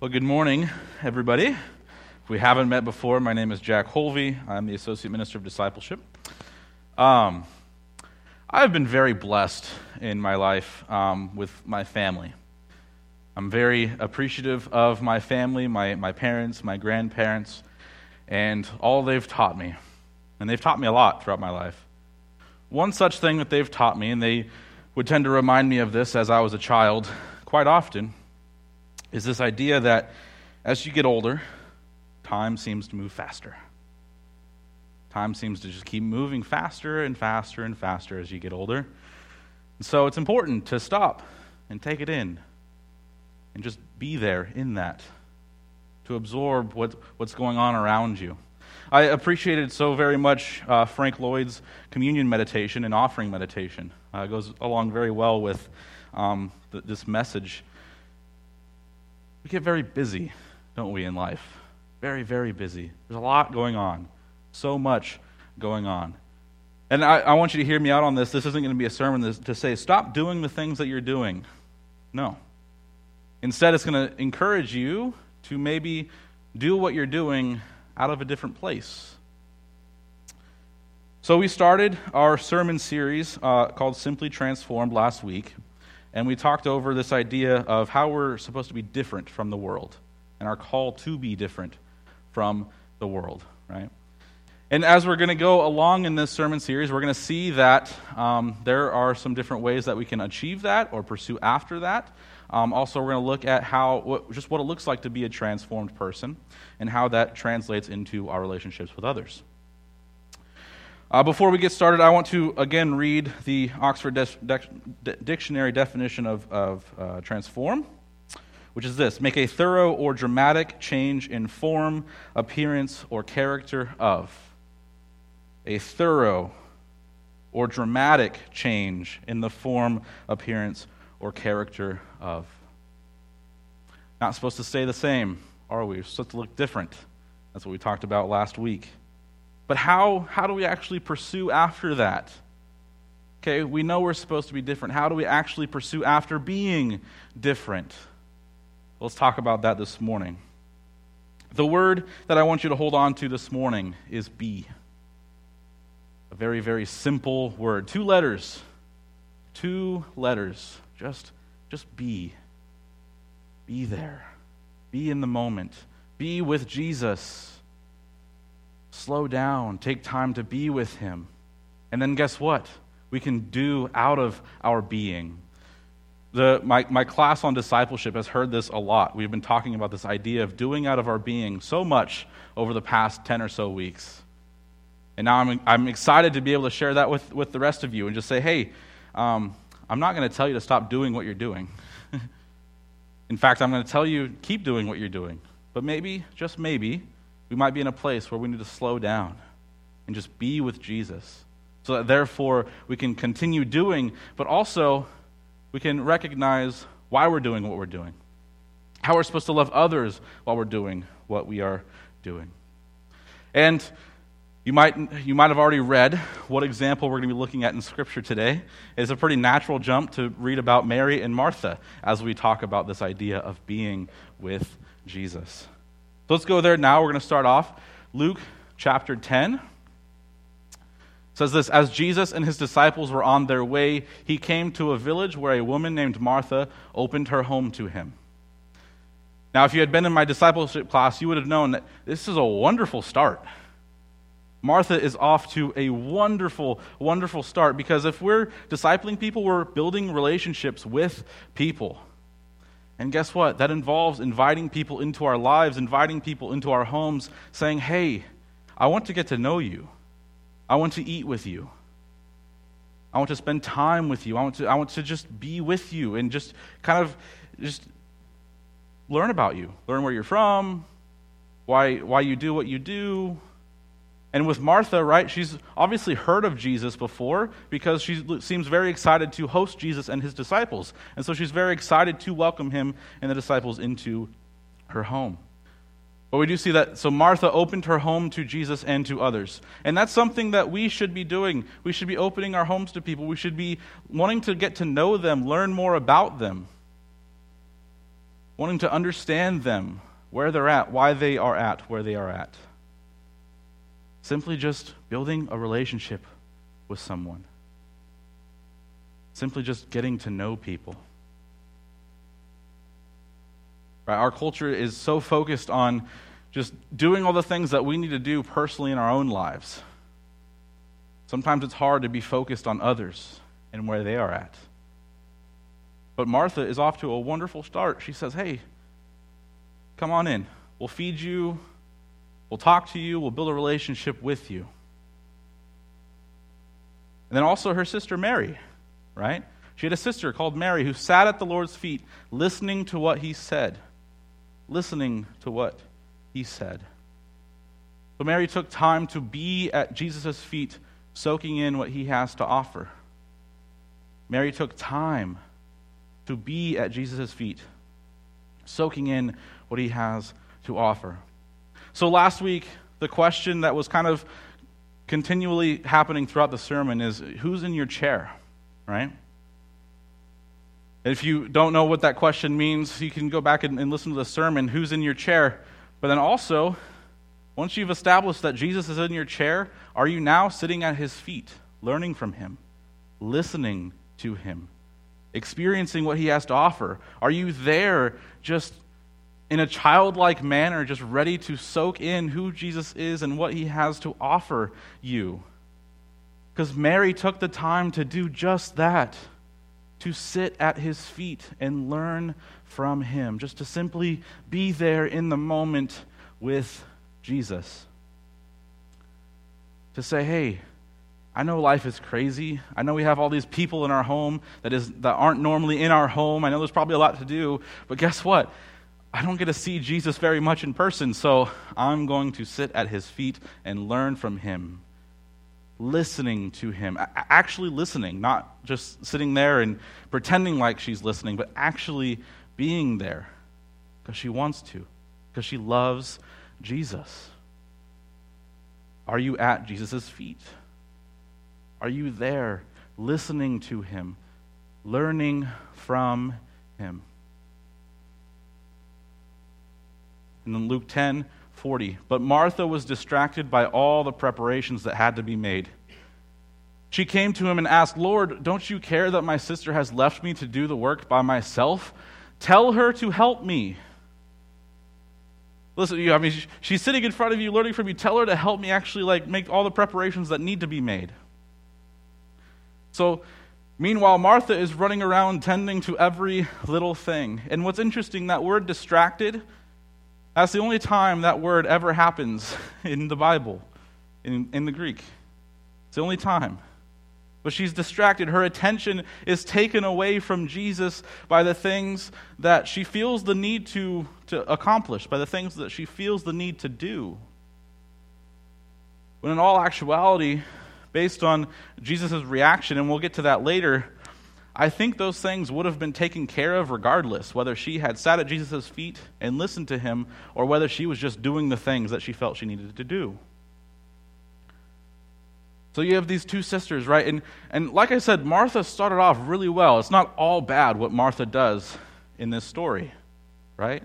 Well, good morning, everybody. If we haven't met before, my name is Jack Holvey. I'm the Associate Minister of Discipleship. Um, I've been very blessed in my life um, with my family. I'm very appreciative of my family, my, my parents, my grandparents, and all they've taught me. And they've taught me a lot throughout my life. One such thing that they've taught me, and they would tend to remind me of this as I was a child quite often, is this idea that as you get older, time seems to move faster. Time seems to just keep moving faster and faster and faster as you get older. And so it's important to stop and take it in and just be there in that, to absorb what, what's going on around you. I appreciated so very much uh, Frank Lloyd's communion meditation and offering meditation. Uh, it goes along very well with um, th- this message we get very busy, don't we, in life? Very, very busy. There's a lot going on, so much going on. And I, I want you to hear me out on this. This isn't going to be a sermon to say, stop doing the things that you're doing. No. Instead, it's going to encourage you to maybe do what you're doing out of a different place. So, we started our sermon series uh, called Simply Transformed last week and we talked over this idea of how we're supposed to be different from the world and our call to be different from the world, right? And as we're going to go along in this sermon series, we're going to see that um, there are some different ways that we can achieve that or pursue after that. Um, also, we're going to look at how what, just what it looks like to be a transformed person and how that translates into our relationships with others. Uh, before we get started, I want to again read the Oxford De- De- Dictionary definition of, of uh, transform, which is this make a thorough or dramatic change in form, appearance, or character of. A thorough or dramatic change in the form, appearance, or character of. Not supposed to stay the same, are we? We're supposed to look different. That's what we talked about last week. But how, how do we actually pursue after that? Okay, we know we're supposed to be different. How do we actually pursue after being different? Let's talk about that this morning. The word that I want you to hold on to this morning is be. A very, very simple word. Two letters. Two letters. Just, just be. Be there. Be in the moment. Be with Jesus. Slow down, take time to be with Him. And then guess what? We can do out of our being. The, my, my class on discipleship has heard this a lot. We've been talking about this idea of doing out of our being so much over the past 10 or so weeks. And now I'm, I'm excited to be able to share that with, with the rest of you and just say, hey, um, I'm not going to tell you to stop doing what you're doing. In fact, I'm going to tell you, keep doing what you're doing. But maybe, just maybe, we might be in a place where we need to slow down and just be with Jesus. So that therefore we can continue doing, but also we can recognize why we're doing what we're doing, how we're supposed to love others while we're doing what we are doing. And you might, you might have already read what example we're going to be looking at in Scripture today. It's a pretty natural jump to read about Mary and Martha as we talk about this idea of being with Jesus. So let's go there now. We're going to start off. Luke chapter 10 says this As Jesus and his disciples were on their way, he came to a village where a woman named Martha opened her home to him. Now, if you had been in my discipleship class, you would have known that this is a wonderful start. Martha is off to a wonderful, wonderful start because if we're discipling people, we're building relationships with people. And guess what? That involves inviting people into our lives, inviting people into our homes, saying, Hey, I want to get to know you. I want to eat with you. I want to spend time with you. I want to, I want to just be with you and just kind of just learn about you. Learn where you're from, why, why you do what you do, and with Martha, right, she's obviously heard of Jesus before because she seems very excited to host Jesus and his disciples. And so she's very excited to welcome him and the disciples into her home. But we do see that, so Martha opened her home to Jesus and to others. And that's something that we should be doing. We should be opening our homes to people. We should be wanting to get to know them, learn more about them. wanting to understand them, where they're at, why they are at where they are at. Simply just building a relationship with someone. Simply just getting to know people. Right? Our culture is so focused on just doing all the things that we need to do personally in our own lives. Sometimes it's hard to be focused on others and where they are at. But Martha is off to a wonderful start. She says, Hey, come on in. We'll feed you, we'll talk to you, we'll build a relationship with you. And then also her sister Mary, right? She had a sister called Mary who sat at the Lord's feet listening to what he said. Listening to what he said. So Mary took time to be at Jesus' feet, soaking in what he has to offer. Mary took time to be at Jesus' feet, soaking in what he has to offer. So last week, the question that was kind of continually happening throughout the sermon is who's in your chair, right? If you don't know what that question means, you can go back and, and listen to the sermon, who's in your chair? But then also, once you've established that Jesus is in your chair, are you now sitting at his feet, learning from him, listening to him, experiencing what he has to offer? Are you there just in a childlike manner, just ready to soak in who Jesus is and what he has to offer you? Because Mary took the time to do just that to sit at his feet and learn from him, just to simply be there in the moment with Jesus. To say, hey, I know life is crazy. I know we have all these people in our home that, is, that aren't normally in our home. I know there's probably a lot to do, but guess what? I don't get to see Jesus very much in person, so I'm going to sit at his feet and learn from him. Listening to him, actually listening, not just sitting there and pretending like she's listening, but actually being there because she wants to, because she loves Jesus. Are you at Jesus' feet? Are you there listening to him, learning from him? And then Luke 10 40. But Martha was distracted by all the preparations that had to be made. She came to him and asked, Lord, don't you care that my sister has left me to do the work by myself? Tell her to help me. Listen, you, I mean, she's sitting in front of you, learning from you. Tell her to help me actually like make all the preparations that need to be made. So, meanwhile, Martha is running around tending to every little thing. And what's interesting, that word distracted, that's the only time that word ever happens in the Bible, in, in the Greek. It's the only time. But she's distracted. Her attention is taken away from Jesus by the things that she feels the need to, to accomplish, by the things that she feels the need to do. When in all actuality, based on Jesus' reaction, and we'll get to that later, I think those things would have been taken care of regardless, whether she had sat at Jesus' feet and listened to him, or whether she was just doing the things that she felt she needed to do. So you have these two sisters, right? And, and like I said, Martha started off really well. It's not all bad what Martha does in this story, right?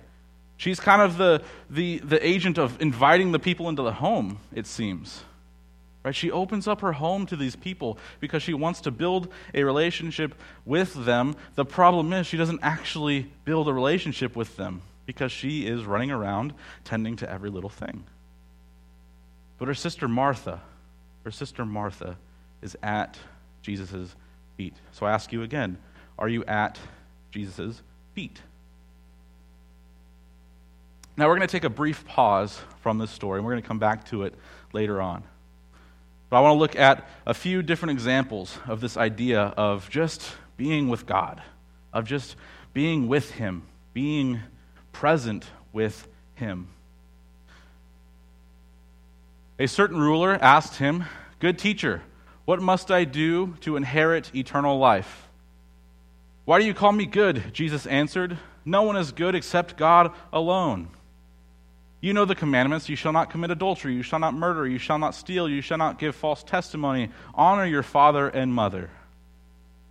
She's kind of the, the, the agent of inviting the people into the home, it seems. Right? She opens up her home to these people because she wants to build a relationship with them. The problem is, she doesn't actually build a relationship with them because she is running around tending to every little thing. But her sister Martha, her sister Martha, is at Jesus' feet. So I ask you again are you at Jesus' feet? Now we're going to take a brief pause from this story, and we're going to come back to it later on. But I want to look at a few different examples of this idea of just being with God, of just being with Him, being present with Him. A certain ruler asked him, Good teacher, what must I do to inherit eternal life? Why do you call me good? Jesus answered, No one is good except God alone. You know the commandments you shall not commit adultery, you shall not murder, you shall not steal, you shall not give false testimony, honor your father and mother.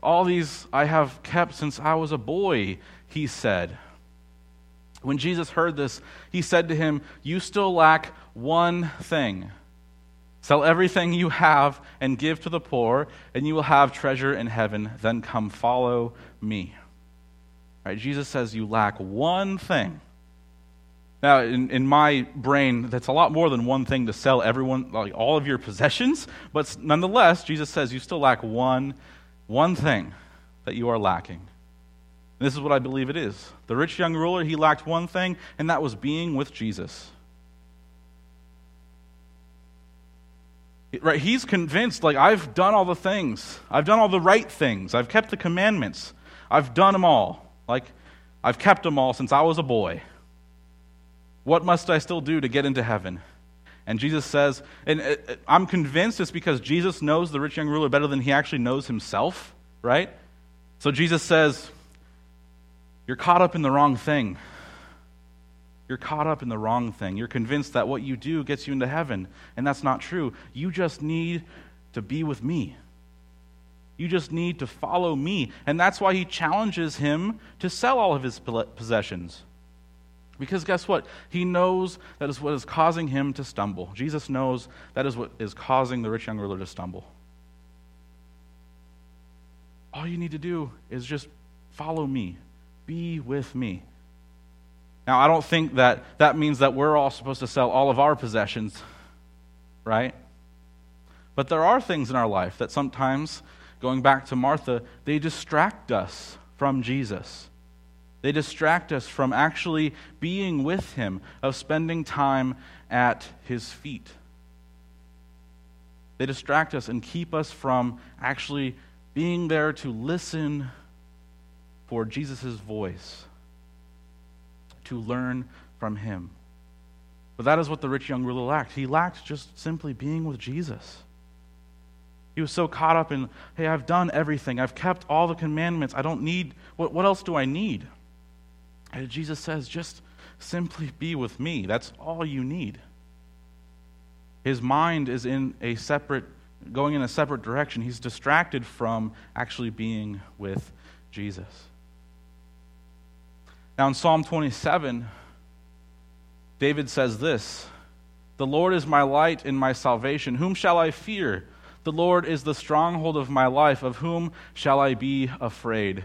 All these I have kept since I was a boy, he said. When Jesus heard this, he said to him, You still lack one thing. Sell everything you have and give to the poor, and you will have treasure in heaven. Then come follow me. Jesus says you lack one thing. Now, in, in my brain, that's a lot more than one thing to sell everyone, like all of your possessions. But nonetheless, Jesus says you still lack one, one thing that you are lacking. And this is what I believe it is. The rich young ruler, he lacked one thing, and that was being with Jesus. Right, he's convinced, like, I've done all the things. I've done all the right things. I've kept the commandments. I've done them all. Like, I've kept them all since I was a boy. What must I still do to get into heaven? And Jesus says, and uh, uh, I'm convinced it's because Jesus knows the rich young ruler better than he actually knows himself, right? So Jesus says, You're caught up in the wrong thing. You're caught up in the wrong thing. You're convinced that what you do gets you into heaven, and that's not true. You just need to be with me. You just need to follow me. And that's why he challenges him to sell all of his possessions. Because guess what? He knows that is what is causing him to stumble. Jesus knows that is what is causing the rich young ruler to stumble. All you need to do is just follow me, be with me. Now, I don't think that that means that we're all supposed to sell all of our possessions, right? But there are things in our life that sometimes, going back to Martha, they distract us from Jesus. They distract us from actually being with Him, of spending time at His feet. They distract us and keep us from actually being there to listen for Jesus' voice, to learn from Him. But that is what the rich young ruler lacked. He lacked just simply being with Jesus. He was so caught up in, hey, I've done everything. I've kept all the commandments. I don't need, what, what else do I need? And Jesus says, just simply be with me. That's all you need. His mind is in a separate, going in a separate direction. He's distracted from actually being with Jesus. Now, in Psalm 27, David says this The Lord is my light and my salvation. Whom shall I fear? The Lord is the stronghold of my life. Of whom shall I be afraid?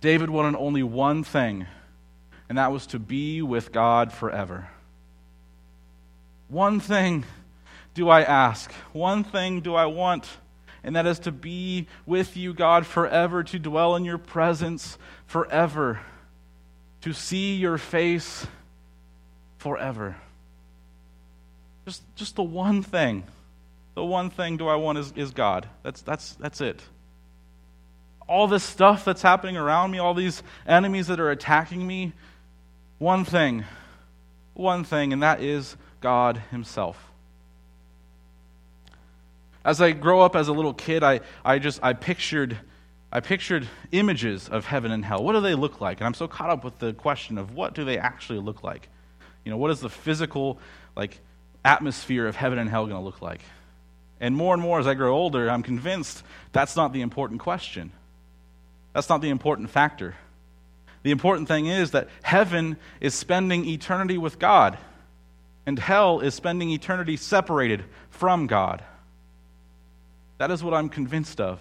David wanted only one thing, and that was to be with God forever. One thing do I ask, one thing do I want, and that is to be with you, God, forever, to dwell in your presence forever, to see your face forever. Just, just the one thing. The one thing do I want is, is God. That's, that's, that's it all this stuff that's happening around me, all these enemies that are attacking me, one thing, one thing, and that is God Himself. As I grow up as a little kid, I, I just I pictured I pictured images of heaven and hell. What do they look like? And I'm so caught up with the question of what do they actually look like? You know, what is the physical like atmosphere of heaven and hell going to look like? And more and more as I grow older, I'm convinced that's not the important question. That's not the important factor. The important thing is that heaven is spending eternity with God, and hell is spending eternity separated from God. That is what I'm convinced of.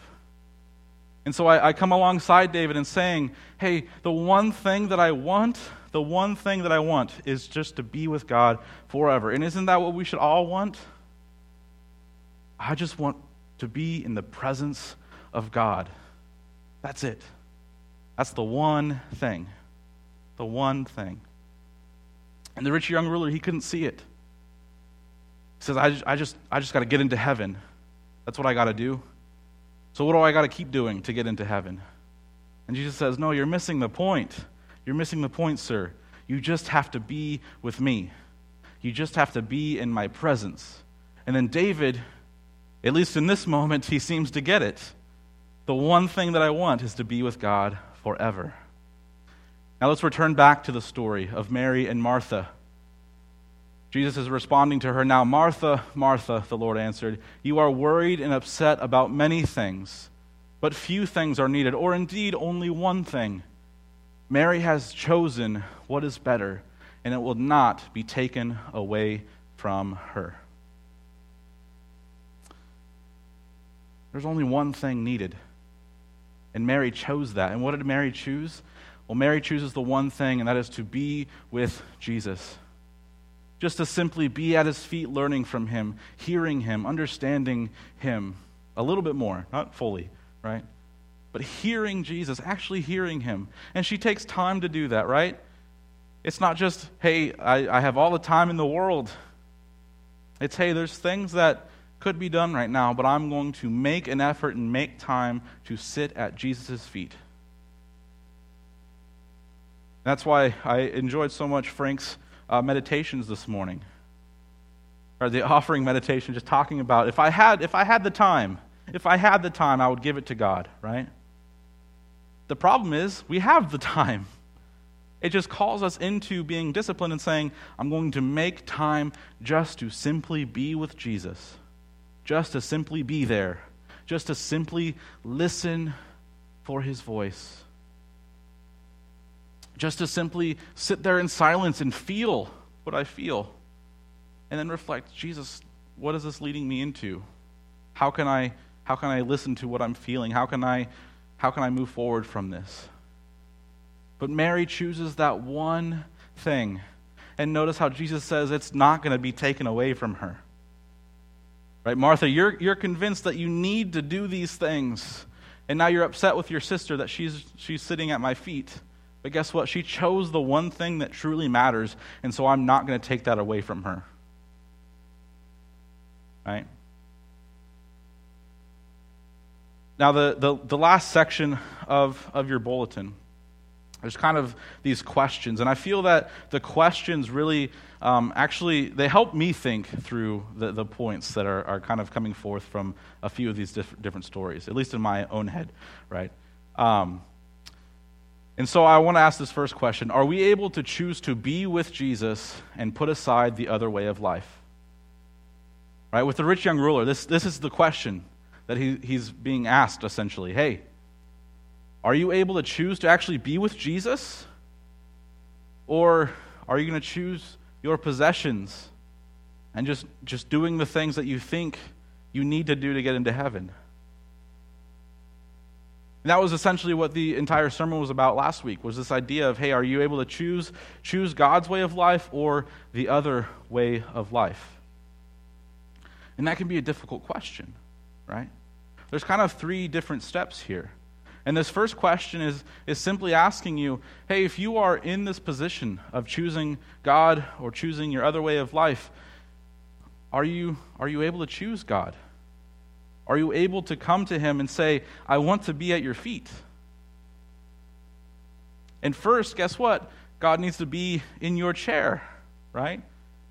And so I, I, come alongside David and saying, hey, the one thing that I want, the one thing that I want is just to be with God forever. And isn't that what we should all want? I just want to be in the presence of God. That's it. That's the one thing. The one thing. And the rich young ruler, he couldn't see it. He says, I just, I just, I just got to get into heaven. That's what I got to do. So, what do I got to keep doing to get into heaven? And Jesus says, No, you're missing the point. You're missing the point, sir. You just have to be with me. You just have to be in my presence. And then David, at least in this moment, he seems to get it. The one thing that I want is to be with God forever. Now let's return back to the story of Mary and Martha. Jesus is responding to her now, Martha, Martha, the Lord answered, you are worried and upset about many things, but few things are needed, or indeed only one thing. Mary has chosen what is better, and it will not be taken away from her. There's only one thing needed. And Mary chose that. And what did Mary choose? Well, Mary chooses the one thing, and that is to be with Jesus. Just to simply be at his feet, learning from him, hearing him, understanding him a little bit more, not fully, right? But hearing Jesus, actually hearing him. And she takes time to do that, right? It's not just, hey, I, I have all the time in the world. It's, hey, there's things that could be done right now, but I'm going to make an effort and make time to sit at Jesus' feet. That's why I enjoyed so much Frank's uh, meditations this morning, or the offering meditation, just talking about if I had if I had the time, if I had the time, I would give it to God, right? The problem is we have the time. It just calls us into being disciplined and saying, I'm going to make time just to simply be with Jesus just to simply be there, just to simply listen for his voice, just to simply sit there in silence and feel what I feel, and then reflect Jesus, what is this leading me into? How can I, how can I listen to what I'm feeling? How can I, how can I move forward from this? But Mary chooses that one thing. And notice how Jesus says it's not going to be taken away from her. Right, Martha, you're, you're convinced that you need to do these things. And now you're upset with your sister that she's, she's sitting at my feet. But guess what? She chose the one thing that truly matters, and so I'm not going to take that away from her. Right? Now, the, the, the last section of, of your bulletin there's kind of these questions and i feel that the questions really um, actually they help me think through the, the points that are, are kind of coming forth from a few of these diff- different stories at least in my own head right? Um, and so i want to ask this first question. Are we able to choose to be with jesus and put aside the other way of life? Right? With the rich young ruler this, this is the question that he, he's being asked essentially. Hey are you able to choose to actually be with Jesus? Or are you going to choose your possessions and just, just doing the things that you think you need to do to get into heaven? And that was essentially what the entire sermon was about last week was this idea of hey are you able to choose choose God's way of life or the other way of life and that can be a difficult question right there's kind of three different steps here and this first question is, is simply asking you hey, if you are in this position of choosing God or choosing your other way of life, are you, are you able to choose God? Are you able to come to Him and say, I want to be at your feet? And first, guess what? God needs to be in your chair, right?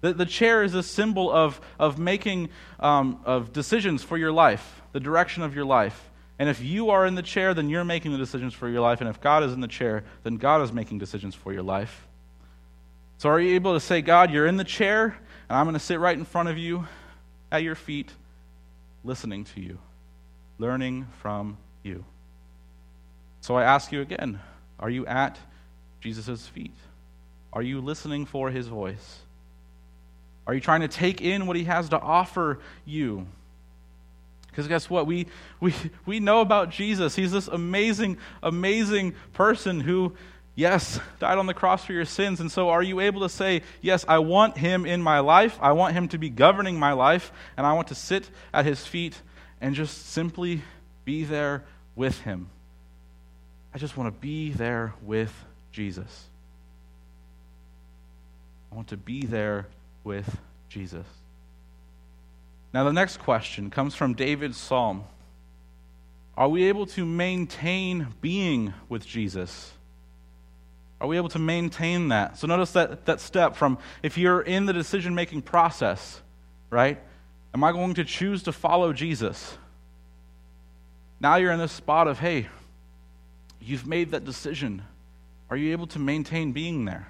The, the chair is a symbol of, of making um, of decisions for your life, the direction of your life. And if you are in the chair, then you're making the decisions for your life. And if God is in the chair, then God is making decisions for your life. So are you able to say, God, you're in the chair, and I'm going to sit right in front of you at your feet, listening to you, learning from you? So I ask you again are you at Jesus' feet? Are you listening for his voice? Are you trying to take in what he has to offer you? Because guess what? We, we, we know about Jesus. He's this amazing, amazing person who, yes, died on the cross for your sins. And so, are you able to say, Yes, I want him in my life. I want him to be governing my life. And I want to sit at his feet and just simply be there with him? I just want to be there with Jesus. I want to be there with Jesus. Now, the next question comes from David's psalm Are we able to maintain being with Jesus? Are we able to maintain that? So notice that, that step from if you're in the decision making process, right? Am I going to choose to follow Jesus? Now you're in this spot of, hey, you've made that decision. Are you able to maintain being there?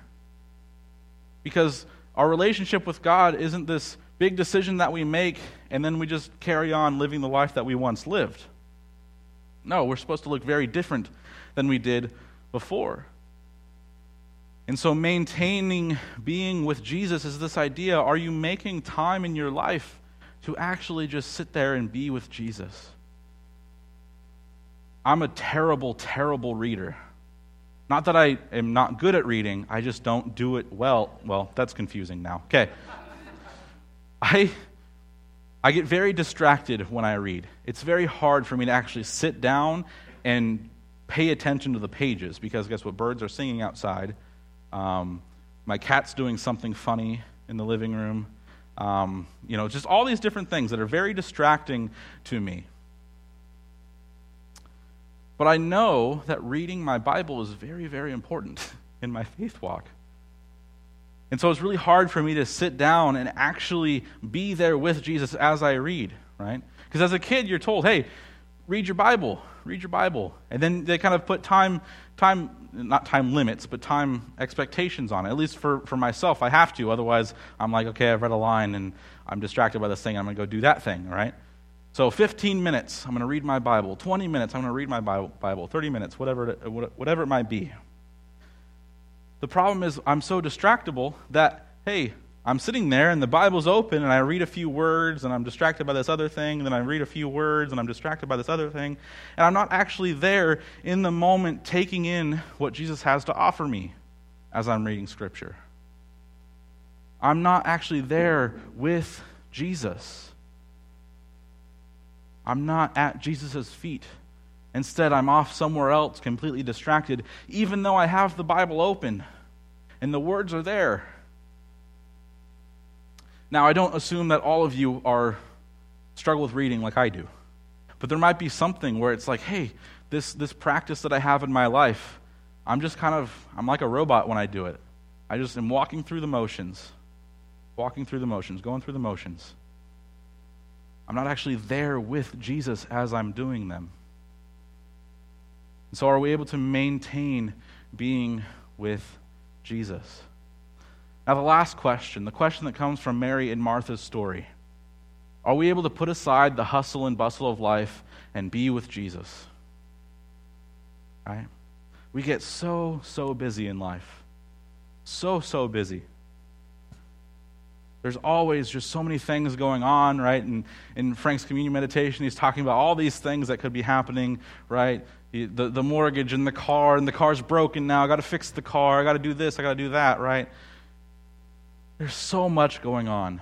Because our relationship with God isn't this big decision that we make and then we just carry on living the life that we once lived. No, we're supposed to look very different than we did before. And so, maintaining being with Jesus is this idea are you making time in your life to actually just sit there and be with Jesus? I'm a terrible, terrible reader. Not that I am not good at reading, I just don't do it well. Well, that's confusing now. Okay. I, I get very distracted when I read. It's very hard for me to actually sit down and pay attention to the pages because guess what? Birds are singing outside. Um, my cat's doing something funny in the living room. Um, you know, just all these different things that are very distracting to me. But I know that reading my Bible is very, very important in my faith walk. And so it's really hard for me to sit down and actually be there with Jesus as I read, right? Because as a kid, you're told, hey, read your Bible, read your Bible. And then they kind of put time, time, not time limits, but time expectations on it. At least for, for myself, I have to. Otherwise, I'm like, okay, I've read a line and I'm distracted by this thing, I'm going to go do that thing, right? So 15 minutes, I'm going to read my Bible. 20 minutes, I'm going to read my Bible. 30 minutes, whatever it, whatever it might be. The problem is, I'm so distractible that, hey, I'm sitting there and the Bible's open and I read a few words and I'm distracted by this other thing, and then I read a few words and I'm distracted by this other thing, and I'm not actually there in the moment taking in what Jesus has to offer me as I'm reading Scripture. I'm not actually there with Jesus. I'm not at Jesus' feet. Instead, I'm off somewhere else, completely distracted, even though I have the Bible open and the words are there. Now, I don't assume that all of you are struggle with reading like I do. But there might be something where it's like, hey, this, this practice that I have in my life, I'm just kind of, I'm like a robot when I do it. I just am walking through the motions, walking through the motions, going through the motions. I'm not actually there with Jesus as I'm doing them. And so, are we able to maintain being with Jesus? Now, the last question, the question that comes from Mary and Martha's story are we able to put aside the hustle and bustle of life and be with Jesus? Right? We get so, so busy in life. So, so busy. There's always just so many things going on, right? And in Frank's communion meditation, he's talking about all these things that could be happening, right? The, the mortgage and the car, and the car's broken now. I got to fix the car. I got to do this. I got to do that, right? There's so much going on.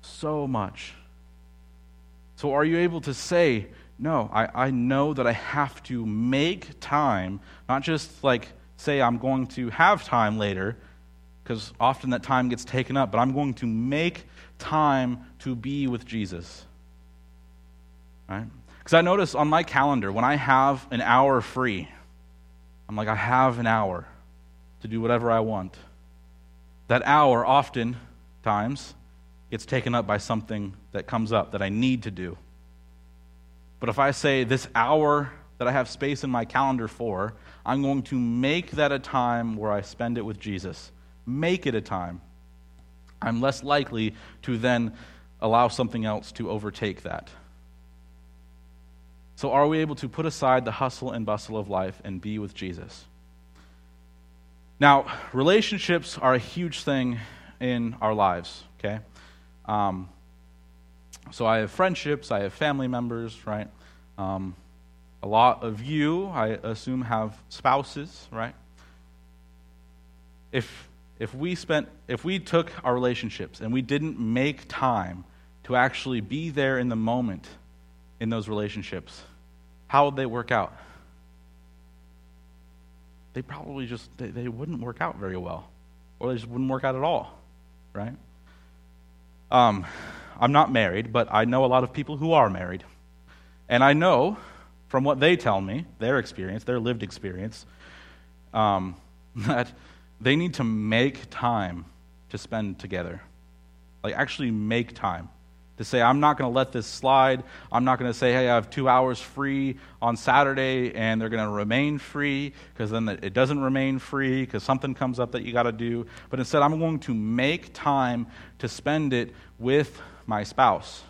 So much. So, are you able to say, no, I, I know that I have to make time, not just like say I'm going to have time later, because often that time gets taken up, but I'm going to make time to be with Jesus. Right? Because I notice on my calendar, when I have an hour free, I'm like, I have an hour to do whatever I want. That hour often times gets taken up by something that comes up that I need to do. But if I say this hour that I have space in my calendar for, I'm going to make that a time where I spend it with Jesus. Make it a time. I'm less likely to then allow something else to overtake that. So, are we able to put aside the hustle and bustle of life and be with Jesus? Now, relationships are a huge thing in our lives, okay? Um, so I have friendships, I have family members, right? Um, a lot of you, I assume, have spouses, right? If if we spent if we took our relationships and we didn't make time to actually be there in the moment in those relationships, how would they work out? They probably just they, they wouldn't work out very well. Or they just wouldn't work out at all right? Um, I'm not married, but I know a lot of people who are married. And I know from what they tell me, their experience, their lived experience, um, that they need to make time to spend together. Like, actually make time to say, I'm not going to let this slide. I'm not going to say, hey, I have two hours free on Saturday and they're going to remain free because then it doesn't remain free because something comes up that you got to do. But instead, I'm going to make time to spend it with my spouse.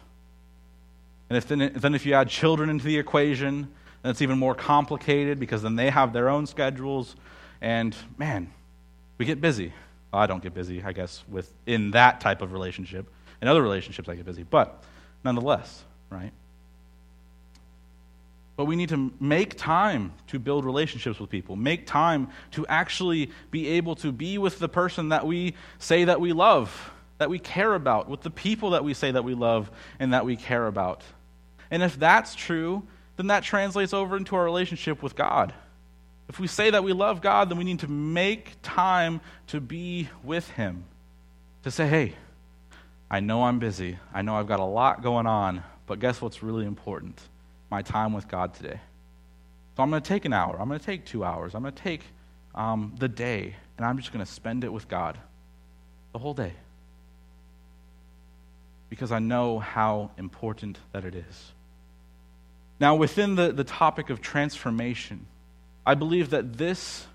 And if then, then if you add children into the equation, then it's even more complicated because then they have their own schedules. And man, we get busy. Well, I don't get busy, I guess, with in that type of relationship. In other relationships, I get busy, but nonetheless, right? But we need to make time to build relationships with people, make time to actually be able to be with the person that we say that we love, that we care about, with the people that we say that we love and that we care about. And if that's true, then that translates over into our relationship with God. If we say that we love God, then we need to make time to be with Him. To say, hey, I know I'm busy. I know I've got a lot going on, but guess what's really important? My time with God today. So I'm going to take an hour. I'm going to take two hours. I'm going to take um, the day, and I'm just going to spend it with God the whole day. Because I know how important that it is. Now, within the, the topic of transformation, I believe that this,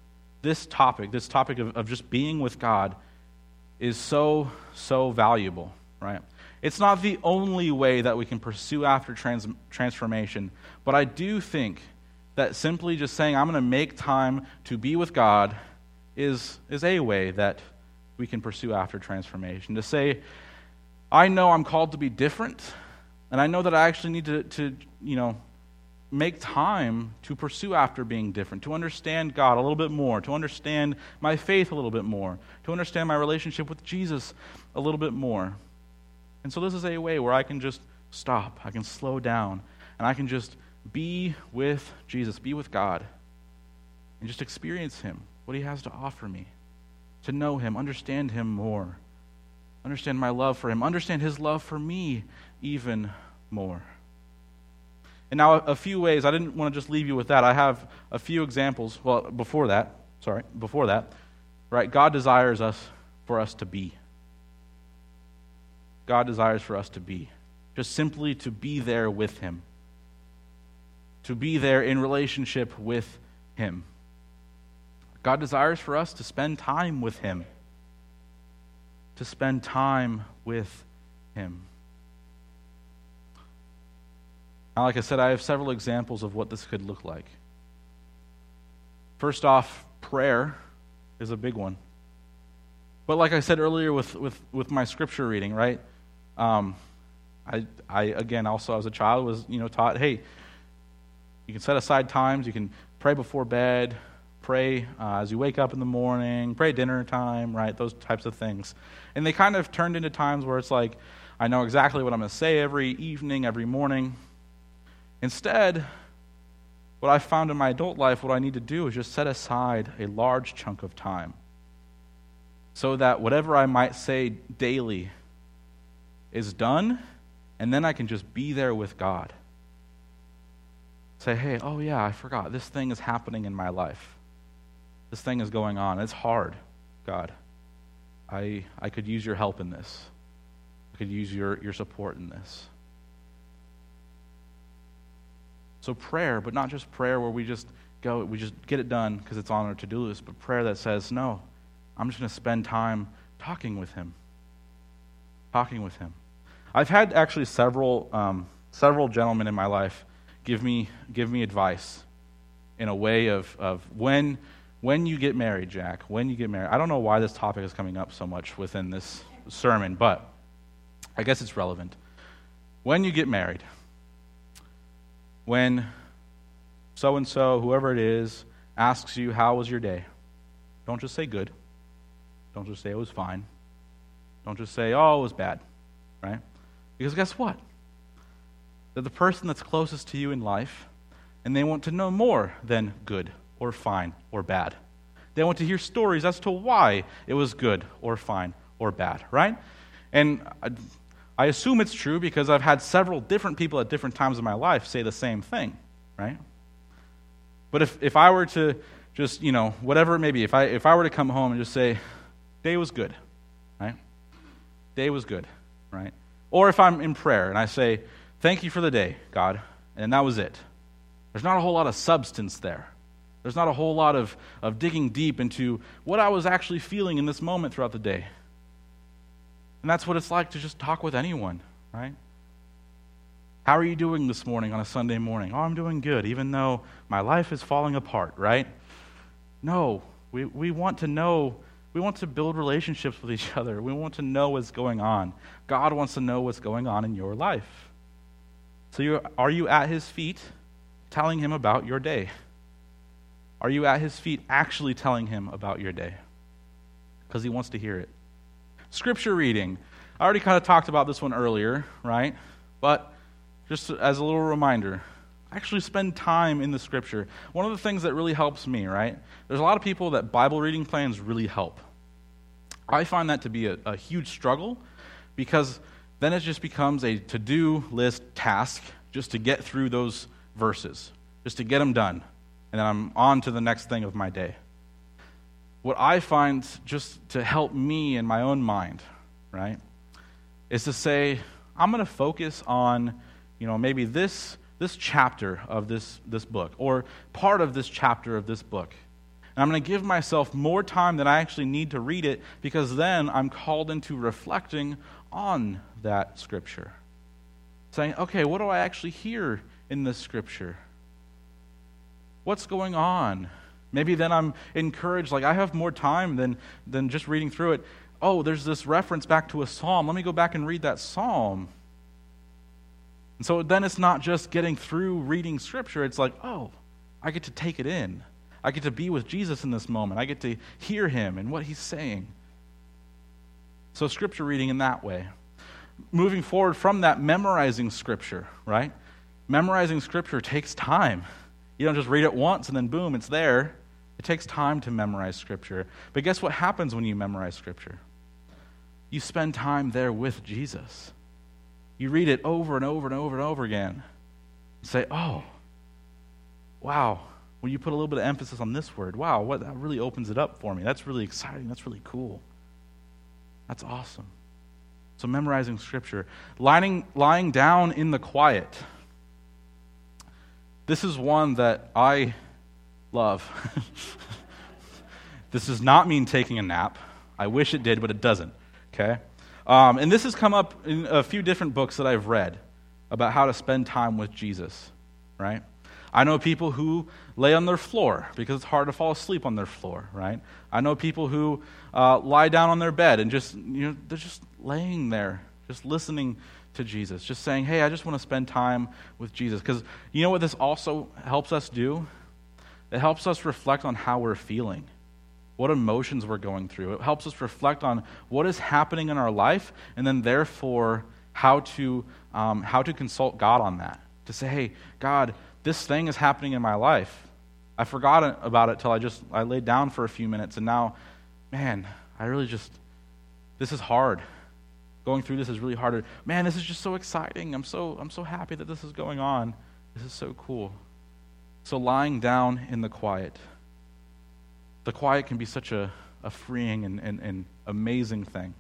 this topic, this topic of, of just being with God, is so, so valuable right? It's not the only way that we can pursue after trans- transformation, but I do think that simply just saying, I'm going to make time to be with God is, is a way that we can pursue after transformation. To say, I know I'm called to be different, and I know that I actually need to, to you know, make time to pursue after being different, to understand God a little bit more, to understand my faith a little bit more, to understand my relationship with Jesus a little bit more. And so this is a way where I can just stop, I can slow down, and I can just be with Jesus, be with God, and just experience Him, what He has to offer me, to know Him, understand Him more, understand my love for Him, understand His love for me even more. And now, a few ways, I didn't want to just leave you with that. I have a few examples. Well, before that, sorry, before that, right? God desires us for us to be. God desires for us to be. Just simply to be there with Him, to be there in relationship with Him. God desires for us to spend time with Him, to spend time with Him. Now, like I said, I have several examples of what this could look like. First off, prayer is a big one. But like I said earlier with, with, with my scripture reading, right? Um, I, I, again, also as a child was, you know, taught, hey, you can set aside times, you can pray before bed, pray uh, as you wake up in the morning, pray dinner time, right? Those types of things. And they kind of turned into times where it's like, I know exactly what I'm going to say every evening, every morning. Instead, what I found in my adult life, what I need to do is just set aside a large chunk of time so that whatever I might say daily is done, and then I can just be there with God. Say, hey, oh yeah, I forgot. This thing is happening in my life. This thing is going on. It's hard, God. I, I could use your help in this. I could use your, your support in this. So, prayer, but not just prayer where we just go, we just get it done because it's on our to do list, but prayer that says, no, I'm just going to spend time talking with Him. Talking with Him. I've had actually several, um, several gentlemen in my life give me, give me advice in a way of, of when, when you get married, Jack, when you get married. I don't know why this topic is coming up so much within this sermon, but I guess it's relevant. When you get married, when so and so, whoever it is, asks you, How was your day? Don't just say good. Don't just say it was fine. Don't just say, Oh, it was bad, right? Because guess what? They're the person that's closest to you in life, and they want to know more than good or fine or bad. They want to hear stories as to why it was good or fine or bad, right? And uh, I, assume it's true because I've had several different people at different times in my life say the same thing, right? But if, if I were to, just, you know, whatever it may be, if I, if I were to come home and just say, day was good, right? Day was good, right? Or if I'm in prayer and I say, thank you for the day, God, and that was it. There's not a whole lot of substance there. There's not a whole lot of, of digging deep into what I was actually feeling in this moment throughout the day. And that's what it's like to just talk with anyone, right? How are you doing this morning on a Sunday morning? Oh, I'm doing good, even though my life is falling apart, right? No, we, we want to know, we want to build relationships with each other. We want to know what's going on. God wants to know what's going on in your life. So, you, are you at his feet telling him about your day? Are you at his feet actually telling him about your day? Because he wants to hear it. Scripture reading. I already kind of talked about this one earlier, right? But just as a little reminder, actually spend time in the scripture. One of the things that really helps me, right? There's a lot of people that Bible reading plans really help. I find that to be a, a huge struggle because then it just becomes a to do list task just to get through those verses, just to get them done and then I'm on to the next thing of my day. What I find just to help me in my own mind, right, is to say, I'm going to focus on, you know, maybe this, this chapter of this, this book, or part of this chapter of this book. And I'm going to give myself more time than I actually need to read it because then I'm called into reflecting on that scripture. Saying, okay, what do I actually hear in this scripture? What's going on? Maybe then I'm encouraged, like I have more time than, than just reading through it. Oh, there's this reference back to a psalm. Let me go back and read that psalm. And so then it's not just getting through reading scripture, it's like, oh, I get to take it in. I get to be with Jesus in this moment. I get to hear him and what he's saying. So, scripture reading in that way. Moving forward from that, memorizing scripture, right? Memorizing scripture takes time. You don't just read it once and then boom, it's there. It takes time to memorize Scripture. But guess what happens when you memorize Scripture? You spend time there with Jesus. You read it over and over and over and over again. You say, oh, wow. When you put a little bit of emphasis on this word, wow, what, that really opens it up for me. That's really exciting. That's really cool. That's awesome. So, memorizing Scripture, lying, lying down in the quiet. This is one that I love. this does not mean taking a nap. I wish it did, but it doesn't. Okay? Um, and this has come up in a few different books that I've read about how to spend time with Jesus, right? I know people who lay on their floor because it's hard to fall asleep on their floor, right? I know people who uh, lie down on their bed and just, you know, they're just laying there, just listening to Jesus, just saying, hey, I just want to spend time with Jesus. Because you know what this also helps us do? It helps us reflect on how we're feeling, what emotions we're going through. It helps us reflect on what is happening in our life, and then therefore how to, um, how to consult God on that. To say, hey, God, this thing is happening in my life. I forgot about it till I just I laid down for a few minutes, and now, man, I really just this is hard going through this is really hard. Man, this is just so exciting. I'm so, I'm so happy that this is going on. This is so cool. So, lying down in the quiet. The quiet can be such a, a freeing and, and, and amazing thing.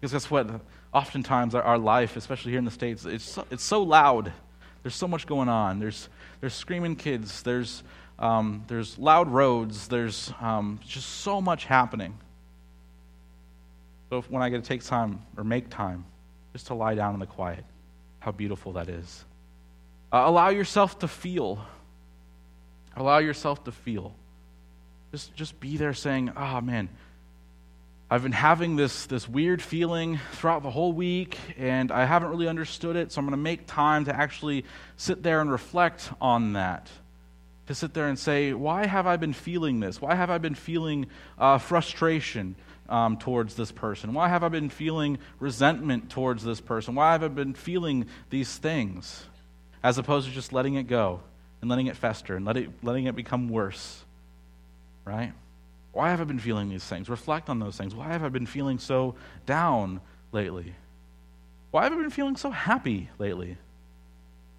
Because guess what? Oftentimes, our, our life, especially here in the States, it's so, it's so loud. There's so much going on. There's, there's screaming kids. There's, um, there's loud roads. There's um, just so much happening. So when I get to take time or make time just to lie down in the quiet, how beautiful that is. Uh, allow yourself to feel. Allow yourself to feel. Just, just be there saying, oh man, I've been having this, this weird feeling throughout the whole week, and I haven't really understood it, so I'm going to make time to actually sit there and reflect on that. To sit there and say, why have I been feeling this? Why have I been feeling uh, frustration? um, towards this person? Why have I been feeling resentment towards this person? Why have I been feeling these things? As opposed to just letting it go and letting it fester and let it, letting it become worse. Right? Why have I been feeling these things? Reflect on those things. Why have I been feeling so down lately? Why have I been feeling so happy lately?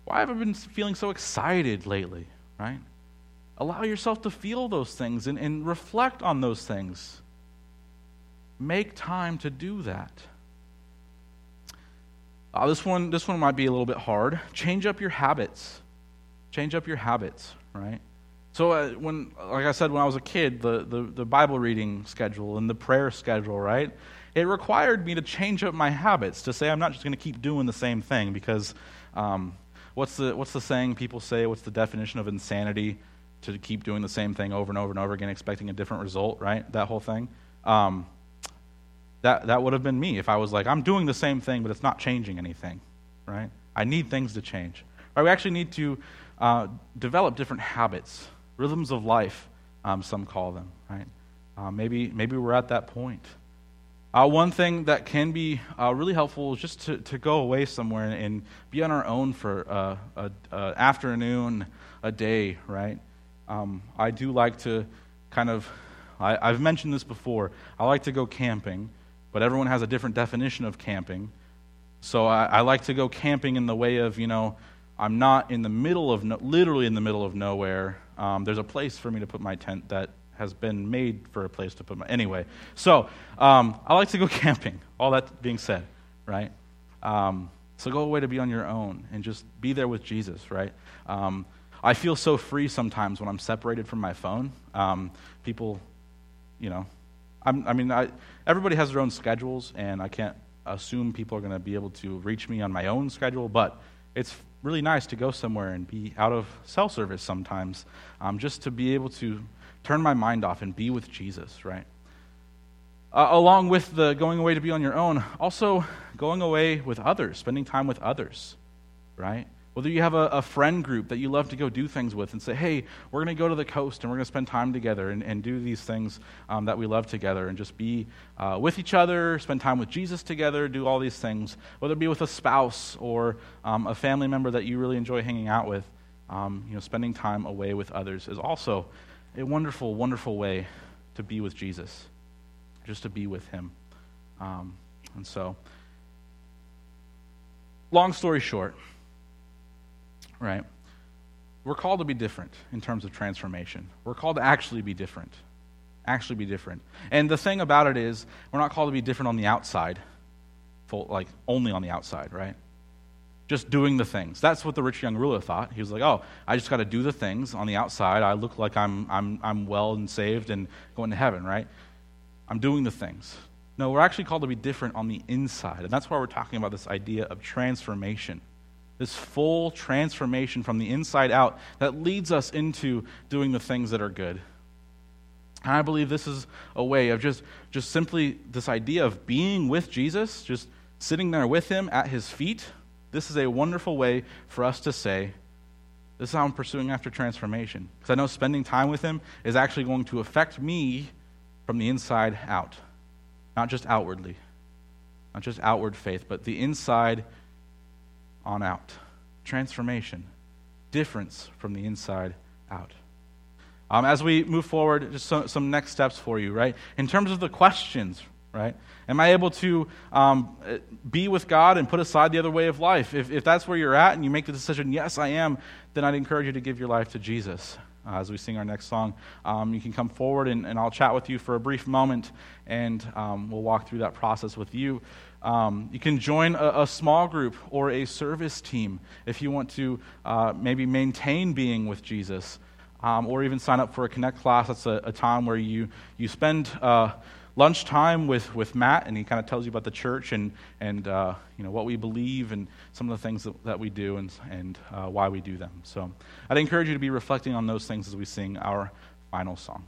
Why have I been feeling so excited lately? Right? Allow yourself to feel those things and, and reflect on those things. Make time to do that. Uh, this one, this one might be a little bit hard. Change up your habits. Change up your habits, right? So uh, when, like I said, when I was a kid, the, the, the Bible reading schedule and the prayer schedule, right? It required me to change up my habits to say I'm not just going to keep doing the same thing because um, what's the what's the saying people say? What's the definition of insanity? To keep doing the same thing over and over and over again, expecting a different result, right? That whole thing. Um, that, that would have been me if I was like, I'm doing the same thing, but it's not changing anything, right? I need things to change. Right? We actually need to uh, develop different habits, rhythms of life, um, some call them, right? Uh, maybe, maybe we're at that point. Uh, one thing that can be uh, really helpful is just to, to go away somewhere and, and be on our own for uh, an afternoon, a day, right? Um, I do like to kind of, I, I've mentioned this before, I like to go camping but everyone has a different definition of camping. So I, I, like to go camping in the way of, you know, I'm not in the middle of, no, literally in the middle of nowhere. Um, there's a place for me to put my tent that has been made for a place to put my. Anyway, so um, I like to go camping. All that being said, right? Um, so go away to be on your own and just be there with Jesus, right? Um, I feel so free sometimes when I'm separated from my phone. Um, people, you know, I'm, i mean, I, everybody has their own schedules, and I can't assume people are going to be able to reach me on my own schedule, but it's really nice to go somewhere and be out of cell service sometimes, um, just to be able to turn my mind off and be with Jesus, right? Uh, along with the going away to be on your own, also going away with others, spending time with others, right? Whether you have a, a, friend group that you love to go do things with and say, hey, we're going to go to the coast and we're going to spend time together and, and do these things um, that we love together and just be uh, with each other, spend time with Jesus together, do all these things. Whether it be with a spouse or um, a family member that you really enjoy hanging out with, um, you know, spending time away with others is also a wonderful, wonderful way to be with Jesus, just to be with him. Um, and so, long story short, right? We're called to be different in terms of transformation. We're called to actually be different. Actually be different. And the thing about it is, we're not called to be different on the outside, full, like only on the outside, right? Just doing the things. That's what the rich young ruler thought. He was like, oh, I just got to do the things on the outside. I look like I'm, I'm, I'm well and saved and going to heaven, right? I'm doing the things. No, we're actually called to be different on the inside. And that's why we're talking about this idea of transformation this full transformation from the inside out that leads us into doing the things that are good. And I believe this is a way of just, just simply this idea of being with Jesus, just sitting there with him at his feet. This is a wonderful way for us to say, This is how I'm pursuing after transformation. Because I know spending time with him is actually going to affect me from the inside out, not just outwardly, not just outward faith, but the inside on out. Transformation, difference from the inside out. Um, as we move forward, just some, some, next steps for you, right? In terms of the questions, right? Am I able to um, be with God and put aside the other way of life? If, if that's where you're at and you make the decision, yes, I am, then I'd encourage you to give your life to Jesus. Uh, as we sing our next song, um, you can come forward and, and, I'll chat with you for a brief moment and um, we'll walk through that process with you. Um, you can join a, a, small group or a service team if you want to uh, maybe maintain being with Jesus, um, or even sign up for a Connect class. That's a, a time where you, you spend uh, lunchtime with, with Matt, and he kind of tells you about the church and, and uh, you know, what we believe and some of the things that, that we do and, and uh, why we do them. So I'd encourage you to be reflecting on those things as we sing our final song.